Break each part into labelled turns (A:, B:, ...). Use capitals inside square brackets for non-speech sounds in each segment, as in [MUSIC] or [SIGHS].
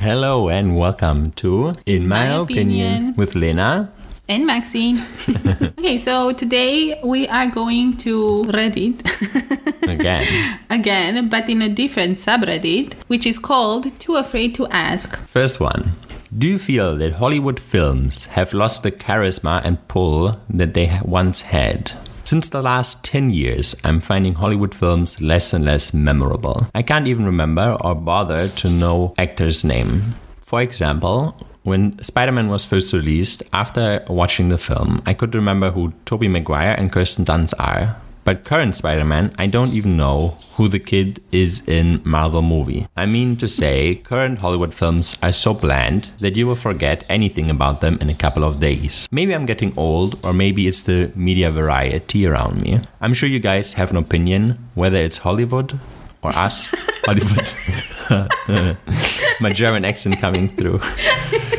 A: Hello and welcome to In My,
B: My
A: opinion,
B: Opinion.
A: with Lena.
B: and Maxine. [LAUGHS] okay, so today we are going to Reddit [LAUGHS]
A: Again.
B: again, but in a different subreddit, which is called Too Afraid to Ask.
A: First one. Do you feel that Hollywood films have lost the charisma and pull that they once had? Since the last 10 years, I'm finding Hollywood films less and less memorable. I can't even remember or bother to know actor's name. For example, when Spider-Man was first released, after watching the film, I could remember who Tobey Maguire and Kirsten Dunst are. But current Spider-Man, I don't even know who the kid is in Marvel movie. I mean to say, current Hollywood films are so bland that you will forget anything about them in a couple of days. Maybe I'm getting old, or maybe it's the media variety around me. I'm sure you guys have an opinion whether it's Hollywood or us. [LAUGHS] Hollywood. [LAUGHS] My German accent coming through.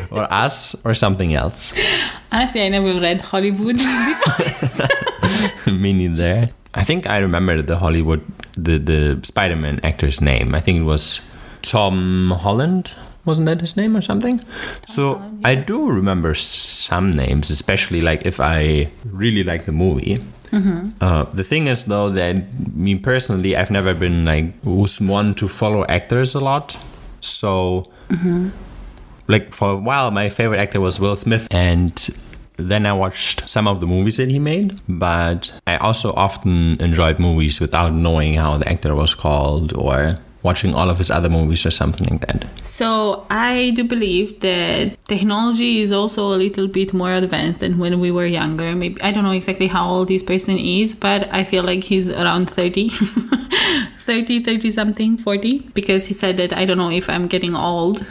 A: or us or something else.
B: Honestly, I never read Hollywood. [LAUGHS] [LAUGHS]
A: Me neither. I think I remember the Hollywood, the the Spider-Man actor's name. I think it was Tom Holland. Wasn't that his name or something? so I do remember some names, especially like if I really like the movie. Uh, the thing is though that me personally, I've never been like who's one to follow actors a lot. So like for a while my favorite actor was Will Smith and then I watched some of the movies that he made, but I also often enjoyed movies without knowing how the actor was called or watching all of his other movies or something like that.
B: so I do believe that technology is also a little bit more advanced than when we were younger. Maybe I don't know exactly how old this person is, but I feel like he's around 30. [LAUGHS] 30, 30 something, 40. Because he said that I don't know if I'm getting old.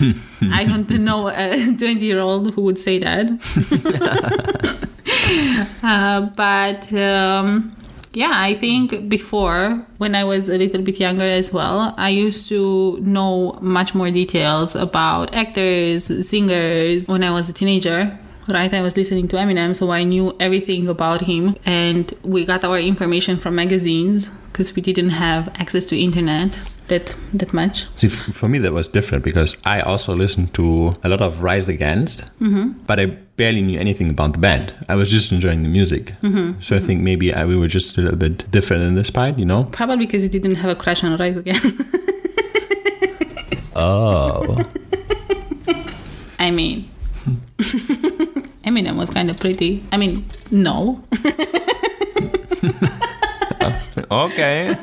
B: I don't know a [LAUGHS] 20 year old who would say that. [LAUGHS] uh, but um, yeah, I think before, when I was a little bit younger as well, I used to know much more details about actors, singers when I was a teenager. Right, I was listening to Eminem, so I knew everything about him, and we got our information from magazines because we didn't have access to internet that that much.
A: See, f- for me that was different because I also listened to a lot of Rise Against, mm-hmm. but I barely knew anything about the band. I was just enjoying the music. Mm-hmm. So I think maybe I, we were just a little bit different in this part, you know?
B: Probably because you didn't have a crush on Rise Against. [LAUGHS]
A: Oh. [LAUGHS]
B: I mean, [LAUGHS] Eminem was kind of pretty. I mean, no. [LAUGHS]
A: okay.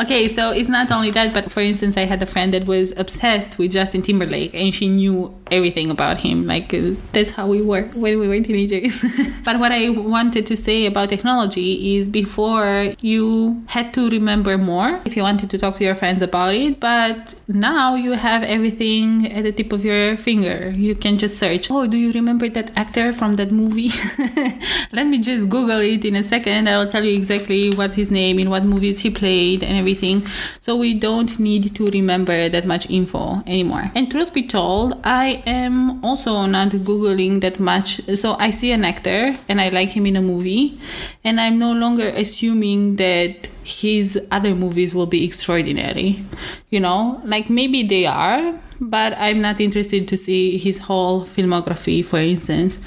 B: Okay, so it's not only that, but for instance, I had a friend that was obsessed with Justin Timberlake and she knew everything about him. Like, uh, that's how we were when we were teenagers. [LAUGHS] but what I wanted to say about technology is before you had to remember more if you wanted to talk to your friends about it, but now you have everything at the tip of your finger. You can just search, oh, do you remember that actor from that movie? [LAUGHS] Let me just Google it in a second. I'll tell you exactly what's his name, in what movies he played, and everything. So we don't need to remember that much info anymore. And truth be told, I am also not Googling that much. So I see an actor and I like him in a movie, and I'm no longer assuming that his other movies will be extraordinary. You know, like maybe they are, but I'm not interested to see his whole filmography, for instance.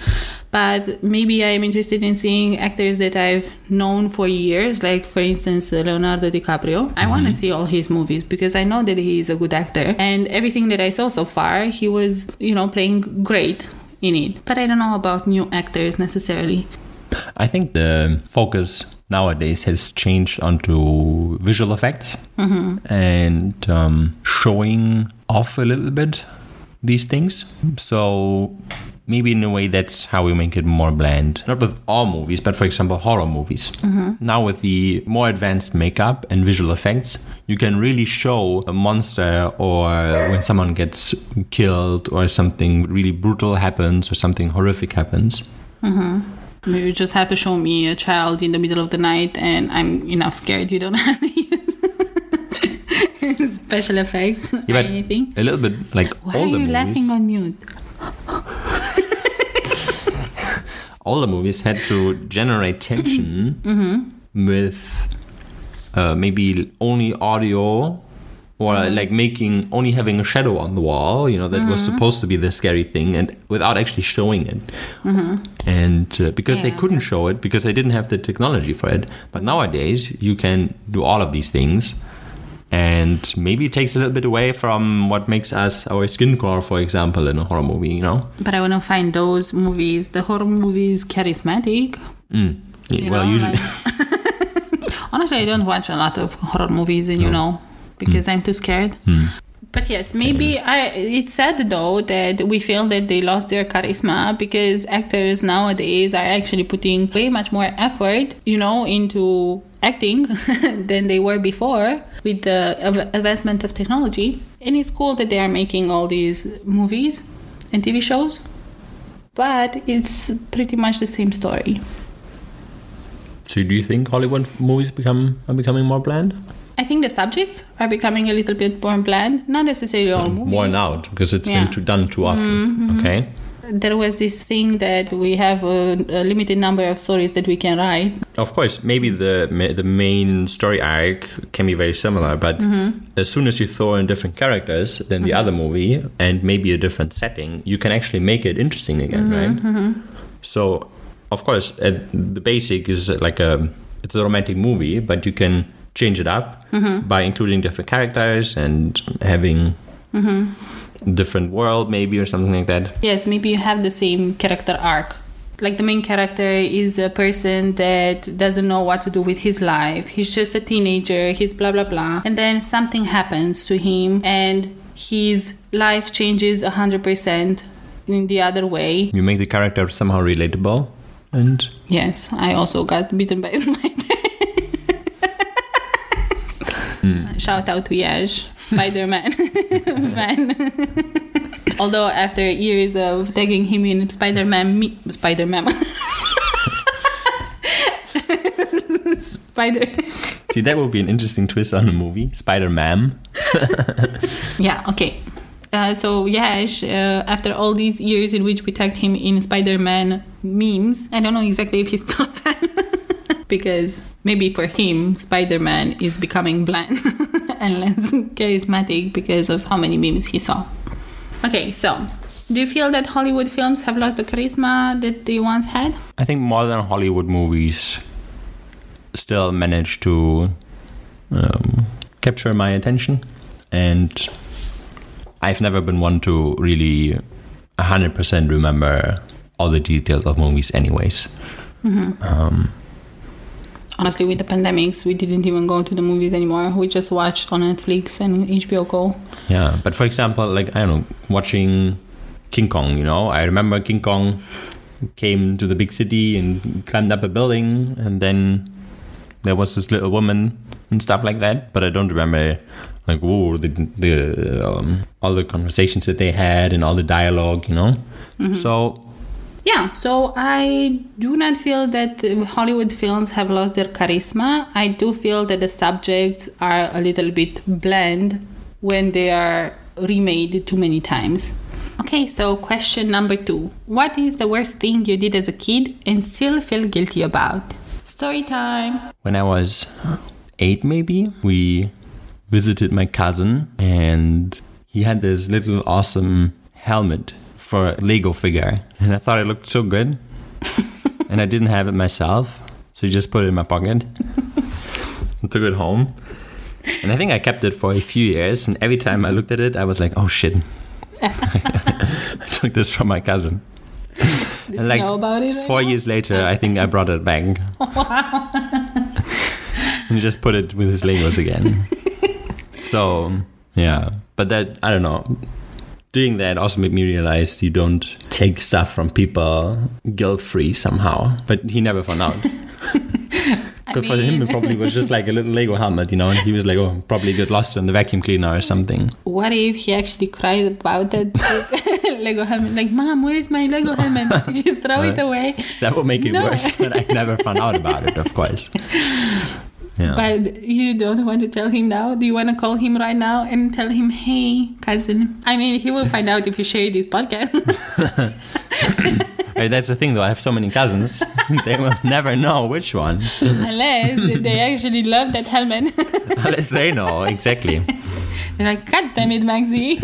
B: But maybe I'm interested in seeing actors that I've known for years, like for instance Leonardo DiCaprio. I want to see all his movies because I know that he is a good actor, and everything that I saw so far, he was, you know, playing great in it. But I don't know about new actors necessarily.
A: I think the focus nowadays has changed onto visual effects and um, showing off a little bit these things. So maybe in a way that's how we make it more bland. Not with all movies, but for example, horror movies. Mm-hmm. Now with the more advanced makeup and visual effects, you can really show a monster or when someone gets killed or something really brutal happens or something horrific happens. Mm-hmm.
B: You just have to show me a child in the middle of the night, and I'm enough scared. You don't [LAUGHS] have to use [LAUGHS] special effects or
A: Yeah,
B: anything.
A: a little bit like
B: Why are you
A: movies.
B: laughing on mute?
A: Older movies had to generate tension
B: Mm-hmm.
A: with uh, maybe only audio or like making only having a shadow on the wall you know that was supposed to be the scary thing and without actually showing it. And uh, because they couldn't show it because they didn't have the technology for it. But nowadays you can do all of these things and maybe it takes a little bit away from what makes us our skin color for example in a horror movie you know
B: But I want to find those movies, the horror movies, charismatic.
A: mm.
B: you
A: well
B: know,
A: usually
B: like- [LAUGHS] honestly, I don't watch a lot of horror movies, and you know, because I'm too scared. But yes, maybe I. It's sad though that we feel that they lost their charisma because actors nowadays are actually putting way much more effort, you know, into acting [LAUGHS] than they were before with the advancement of technology. And it's cool that they are making all these movies and TV shows, but it's pretty much the same story.
A: so do you think hollywood movies become are becoming more bland
B: I think the subjects are becoming a little bit more bland, not necessarily all movies.
A: worn out because it's
B: Yeah.
A: been too done too often mm-hmm, mm-hmm. okay
B: There was this thing that we have a, a limited number of stories that we can write.
A: Of course, maybe the the main story arc can be very similar, but mm-hmm. as soon as you throw in different characters than the mm-hmm. other movie and maybe a different setting, you can actually make it interesting again, mm-hmm, right? So, of course, uh, the basic is like a it's a romantic movie, but you can change it up by including different characters and having different world maybe or something like that.
B: Yes, maybe you have the same character arc. Like the main character is a person that doesn't know what to do with his life. He's just a teenager, he's blah blah blah. And then something happens to him and his life changes 100% in the other way.
A: You make the character somehow relatable and
B: Yes, I also got bitten by a [LAUGHS] spider. Hmm. Shout out to Yash, Spider [LAUGHS] Man. Although after years of tagging him in Spider Man, me- Spider Man, [LAUGHS] Spider.
A: See, that would be an interesting twist on the movie. Spider Man. [LAUGHS]
B: Yeah, okay. Uh, so Yash, uh, after all these years in which we tagged him in Spider-Man memes, I don't know exactly if he's still a fan. because maybe for him, Spider-Man is becoming bland [LAUGHS] and less charismatic because of how many memes he saw. Okay, so do you feel that Hollywood films have lost the charisma that they once had?
A: I think modern Hollywood movies still manage to um, capture my attention, and I've never been one to really 100% remember all the details of movies, anyways. Um,
B: Honestly, with the pandemics, we didn't even go to the movies anymore. We just watched on Netflix and HBO Go.
A: Yeah, but for example, like I don't know, watching King Kong, you know, I remember King Kong came to the big city and climbed up a building, and then there was this little woman and stuff like that. But I don't remember like whoa the the um, all the conversations that they had and all the dialogue, you know. So
B: Yeah, so I do not feel that Hollywood films have lost their charisma. I do feel that the subjects are a little bit bland when they are remade too many times. Okay, so question number two What is the worst thing you did as a kid and still feel guilty about? Story time.
A: when I was eight, maybe, we visited my cousin and he had this little awesome helmet for a Lego figure. And I thought it looked so good. [LAUGHS] and I didn't have it myself. So I just put it in my pocket and [LAUGHS] took it home. And I think I kept it for a few years. And every time I looked at it, I was like, oh shit. [LAUGHS] I took this from my cousin. And like
B: know about it? right
A: Four
B: now?
A: years later, I think I brought it back. Wow. and just put it with his Legos again. so, yeah. But that, I don't know. Doing that also made me realize you don't take stuff from people guilt free somehow. But he never found out. [LAUGHS] But for him, it probably was just like a little Lego helmet, you know, and he was like, oh, probably got lost in the vacuum cleaner or something.
B: What if he actually cried about that [LAUGHS] Lego helmet? Like, Mom, where's my Lego helmet? [LAUGHS] Did you throw it away?
A: That would make it
B: No.
A: worse, but I never found out about it, of course. Yeah.
B: But you don't want to tell him now? Do you want to call him right now and tell him, hey, cousin? I mean, he will find out if you share this podcast. [LAUGHS] [LAUGHS]
A: Right, that's the thing, though. I have so many cousins; [LAUGHS] they will never know which one,
B: Unless they actually love that helmet.
A: unless they know exactly.
B: They're like, God damn it, Maxi.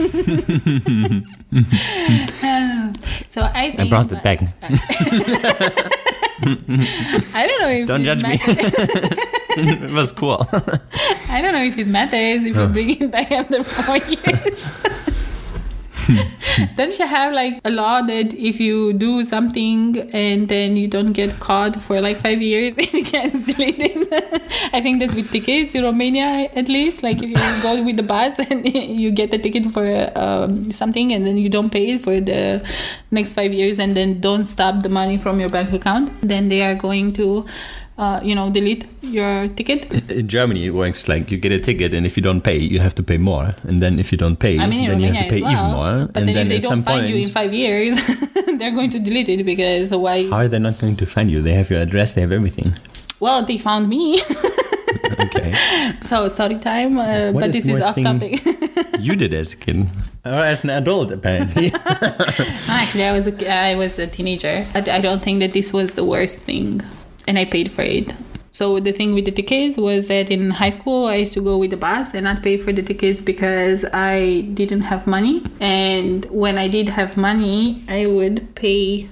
B: so I
A: I brought it back.
B: I don't know if
A: Don't judge me. [LAUGHS] it was cool.
B: I don't know if it matters if you bring it back [LAUGHS] after four years. [LAUGHS] don't you have like a law that if you do something and then you don't get caught for like five years you can delete it? I think that's with tickets in Romania at least. Like if you go with the bus and you get the ticket for um, something and then you don't pay it for the next five years and then don't stop the money from your bank account, then they are going to. Uh, you know, delete your ticket.
A: In Germany, it works like you get a ticket, and if you don't pay, you have to pay more. And then if you don't pay,
B: I mean,
A: then you have to pay
B: well.
A: even more.
B: But
A: and
B: then,
A: then
B: if they don't find
A: point,
B: you in five years, [LAUGHS] they're going to delete it because why?
A: how are they not going to find you? They have your address, they have everything.
B: Well, they found me. [LAUGHS]
A: Okay. [LAUGHS]
B: so story time, uh, but
A: is
B: this is off topic.
A: you did as a kid, or as an adult, apparently.
B: Actually, I was a, I was a teenager. I, I don't think that this was the worst thing, and I paid for it. So the thing with the tickets was that in high school I used to go with the bus and not pay for the tickets because I didn't have money. And when I did have money, I would pay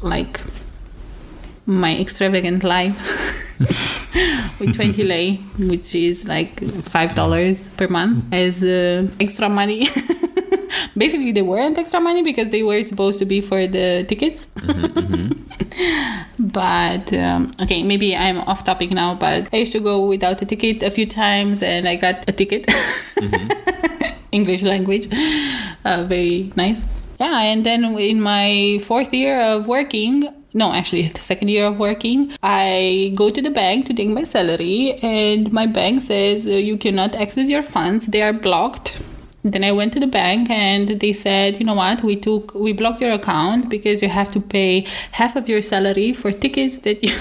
B: like my extravagant life [LAUGHS] with 20 lei, which is like $5 per month as uh, extra money. [LAUGHS] Basically, they weren't extra money because they were supposed to be for the tickets. [LAUGHS] but um, okay, maybe I'm off topic now. But I used to go without a ticket a few times, and I got a ticket. [LAUGHS] English language, uh, very nice. Yeah, and then in my fourth year of working, no, actually, the second year of working, I go to the bank to take my salary, and my bank says uh, you cannot access your funds; they are blocked. Then I went to the bank and they said, you know what, we took we blocked your account because you have to pay half of your salary for tickets that you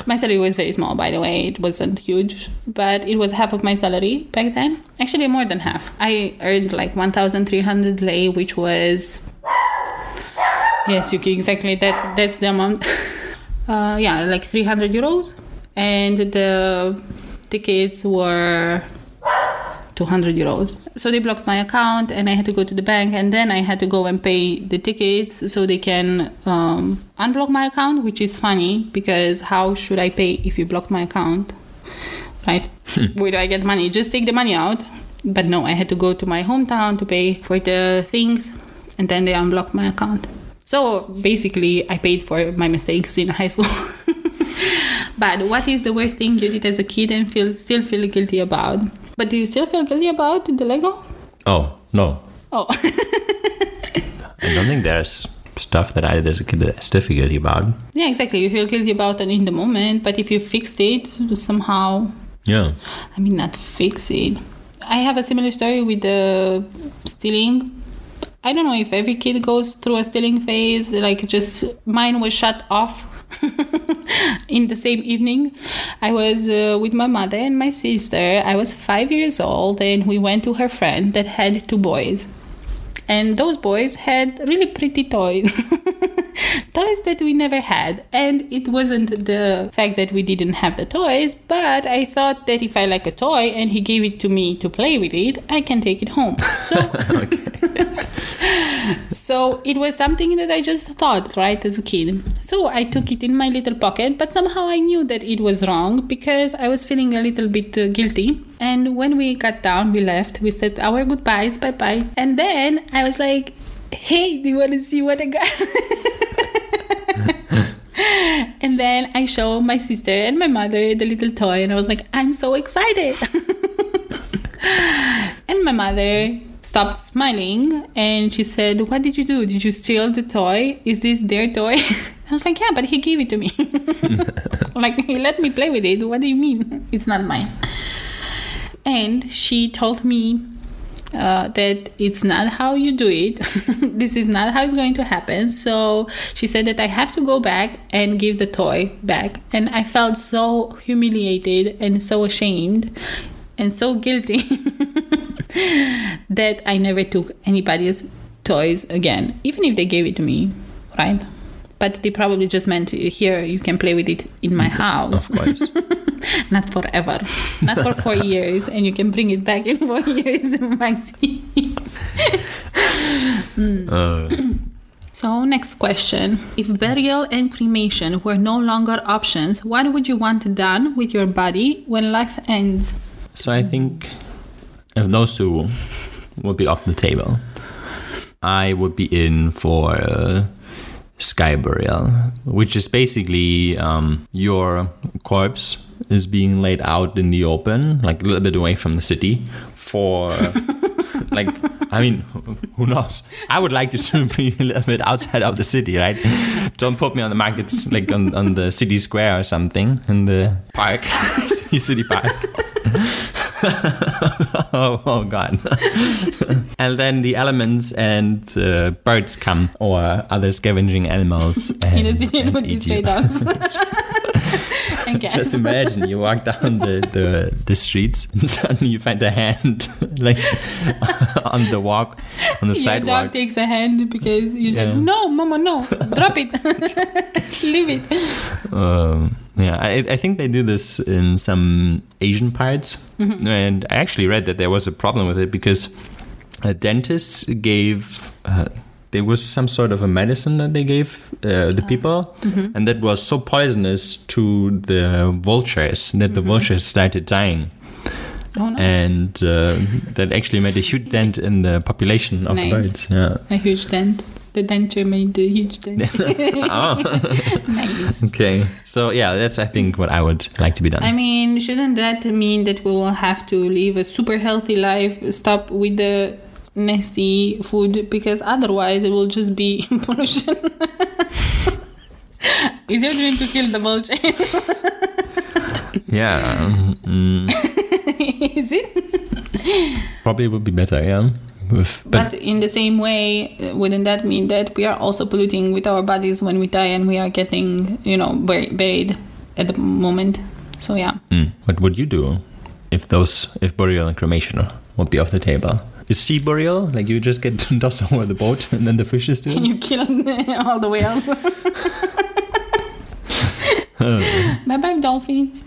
B: [LAUGHS] [LAUGHS] My salary was very small by the way, it wasn't huge, but it was half of my salary back then. Actually more than half. I earned like 1300 lei which was [SIGHS] Yes, Yuki, exactly that that's the amount. [LAUGHS] uh yeah, like 300 euros and the tickets were 200 euros. So they blocked my account and I had to go to the bank and then I had to go and pay the tickets so they can um, unblock my account, which is funny because how should I pay if you blocked my account? Right? Where do I get money? Just take the money out. But no, I had to go to my hometown to pay for the things and then they unblocked my account. So basically, I paid for my mistakes in high school. [LAUGHS] but what is the worst thing you did as a kid and feel still feel guilty about? But do you still feel guilty about the Lego?
A: oh no,
B: Oh, [LAUGHS]
A: I don't think there's stuff that I did as a kid that I still feel guilty about.
B: yeah, exactly. You feel guilty about it in the moment, but if you fixed it somehow,
A: Yeah.
B: I mean, not fix it. I have a similar story with the stealing. I don't know if every kid goes through a stealing phase. Like, just mine was shut off [LAUGHS] in the same evening. I was uh, with my mother and my sister. I was five years old, and we went to her friend that had two boys. And those boys had really pretty toys. [LAUGHS] toys that we never had. And it wasn't the fact that we didn't have the toys, but I thought that if I like a toy and he gave it to me to play with it, I can take it home. So [LAUGHS] so it was something that I just thought, right, as a kid. So I took it in my little pocket, but somehow I knew that it was wrong because I was feeling a little bit uh, guilty. And when we got down, we left, we said our goodbyes, bye bye. And then I was like, hey, do you want to see what I got? [LAUGHS] and then I show my sister and my mother the little toy, and I was like, I'm so excited. [LAUGHS] and my mother stopped smiling and she said, What did you do? Did you steal the toy? Is this their toy? [LAUGHS] I was like, Yeah, but he gave it to me. [LAUGHS] like, he let me play with it. What do you mean? It's not mine. And she told me uh, that it's not how you do it. [LAUGHS] this is not how it's going to happen. So she said that I have to go back and give the toy back. And I felt so humiliated and so ashamed and so guilty [LAUGHS] that I never took anybody's toys again, even if they gave it to me, right? but they probably just meant here you can play with it in my house.
A: Of course. [LAUGHS]
B: Not forever, not for four [LAUGHS] years, and you can bring it back in four years, Maxi.
A: uh,
B: So, next question. If burial and cremation were no longer options, what would you want done with your body when life ends?
A: so I think if those two would be off the table, I would be in for uh, sky burial, which is basically um, your corpse is being laid out in the open, like a little bit away from the city, for [LAUGHS] like I mean, who knows? I would like [LAUGHS] to be a little bit outside of the city, right? Don't put me on the markets, like on, on the city square or something in the park, [LAUGHS] city park. Oh, [LAUGHS] oh, god! [LAUGHS] and then the elements and uh, birds come, or other scavenging animals.
B: In a city, it would stray dogs. [LAUGHS]
A: Just imagine you walk down the, the, the streets and [LAUGHS] suddenly you find a hand [LAUGHS] like on the walk on the
B: Your
A: sidewalk.
B: dog takes a hand because you said,
A: Yeah.
B: No, mama, no, drop it, leave it.
A: Um, yeah, I, I think they do this in some Asian parts, and I actually read that there was a problem with it because uh, dentists gave uh, there was some sort of a medicine that they gave uh, the people, and that was so poisonous to the vultures that the vultures started dying,
B: Oh, no.
A: and uh, that actually made a huge dent in the population of
B: Nice.
A: birds. Yeah.
B: a huge dent. The denture made a huge dent. [LAUGHS]
A: oh, [LAUGHS]
B: nice.
A: okay. So yeah, that's I think what I would like to be done.
B: I mean, shouldn't that mean that we will have to live a super healthy life, stop with the nasty food, because otherwise it will just be [LAUGHS] pollution? Is your dream to kill the vulture?
A: yeah. um, mm. [LAUGHS]
B: Is it?
A: Probably would be better, yeah. With,
B: But,
A: but,
B: in the same way, uh, wouldn't that mean that we are also polluting with our bodies when we die and we are getting, you know, bur- buried at the moment? So yeah.
A: mm, what would you do if those if burial and cremation would be off the table? Is sea burial like you just get [LAUGHS] tossed over the boat and then the fishes do?
B: Can
A: it?
B: you kill [LAUGHS] all the whales? [LAUGHS] bye bye, dolphins.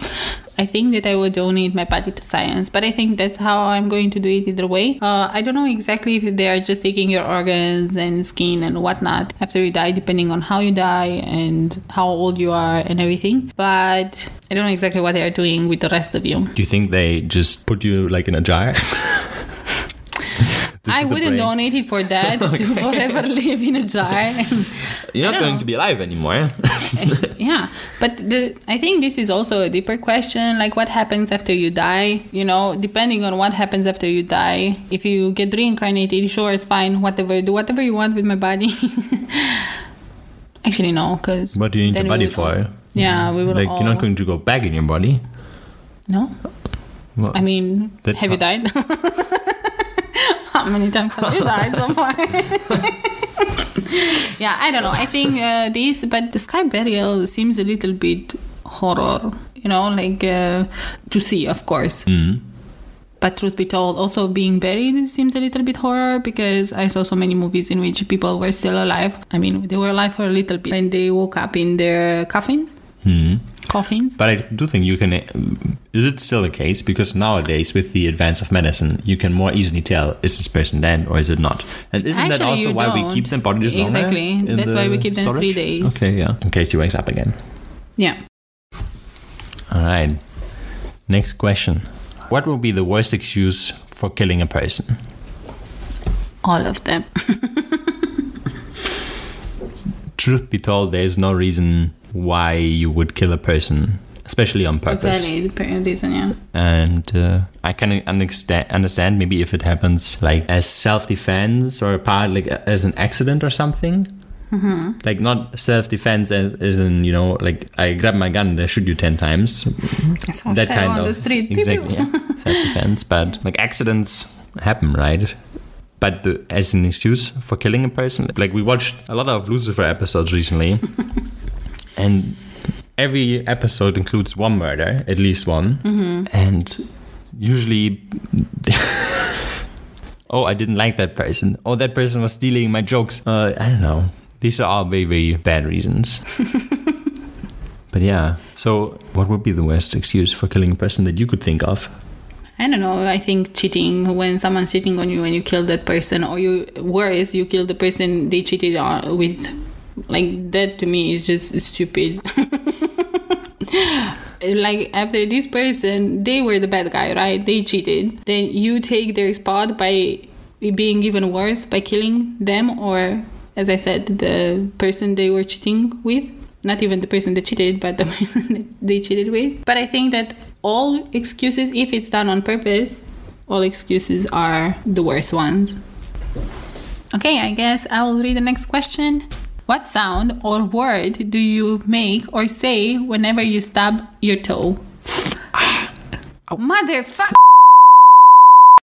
B: I think that I would donate my body to science, but I think that's how I'm going to do it either way. Uh, I don't know exactly if they are just taking your organs and skin and whatnot after you die, depending on how you die and how old you are and everything. But I don't know exactly what they are doing with the rest of you.
A: Do you think they just put you like in a jar? This
B: I wouldn't donate it for that [LAUGHS] to forever live in a jar. And [LAUGHS]
A: You're not going
B: know.
A: to be alive anymore. Eh? [LAUGHS]
B: yeah but the i think this is also a deeper question like what happens after you die you know depending on what happens after you die if you get reincarnated sure it's fine whatever do whatever you want with my body actually no because
A: what do you need the body for? Eh?
B: yeah we will
A: Like
B: all,
A: you're not going to go back in your body.
B: no
A: Well,
B: i mean have you died how many times have you died so far. [LAUGHS] [LAUGHS] Yeah i don't know. I think uh, this but the sky burial seems a little bit horror you know like uh, to see of course.
A: Mm,
B: but truth be told also being buried seems a little bit horror because i saw so many movies in which people were still alive. I mean they were alive for a little bit. And they woke up in their coffins
A: mm.
B: coffins
A: But I do think you can. Is it still the case? Because nowadays, with the advance of medicine, you can more easily tell is this person dead or is it not. And isn't that also why we
B: don't.
A: keep them bodies longer?
B: Exactly. That's why we keep them three days.
A: Okay, yeah. In case he wakes up again.
B: yeah
A: All right. Next question. What would be the worst excuse for killing a person?
B: all of them [LAUGHS]
A: Truth be told, there is no reason why you would kill a person, especially on purpose.
B: valid reason yeah
A: and uh, I can understand understand maybe if it happens like as self defense or a part like as an accident or something.
B: Mm-hmm.
A: Like not self defense as, as in you know like I grab my gun and I shoot you ten times. That kind
B: on
A: of
B: the street.
A: exactly yeah. [LAUGHS] self defense. But like accidents happen, right? But the, as an excuse for killing a person, like we watched a lot of Lucifer episodes recently, [LAUGHS] and every episode includes one murder, at least one,
B: Mm-hmm.
A: and usually. [LAUGHS] Oh, I didn't like that person. Oh, that person was stealing my jokes. Uh, I don't know. These are all very, very bad reasons. [LAUGHS] but yeah, so what would be the worst excuse for killing a person that you could think of?
B: I don't know. I think cheating when someone's cheating on you and you kill that person, or you worse, you kill the person they cheated on with. Like that to me is just stupid. [LAUGHS] like after this person, they were the bad guy, right? They cheated. Then you take their spot by being even worse by killing them, or as I said, the person they were cheating with. Not even the person that cheated, but the [LAUGHS] person that they cheated with. But I think that all excuses, if it's done on purpose, all excuses are the worst ones. Okay, I guess I will read the next question. What sound or word do you make or say whenever you stub your toe? Ah, Motherfucker!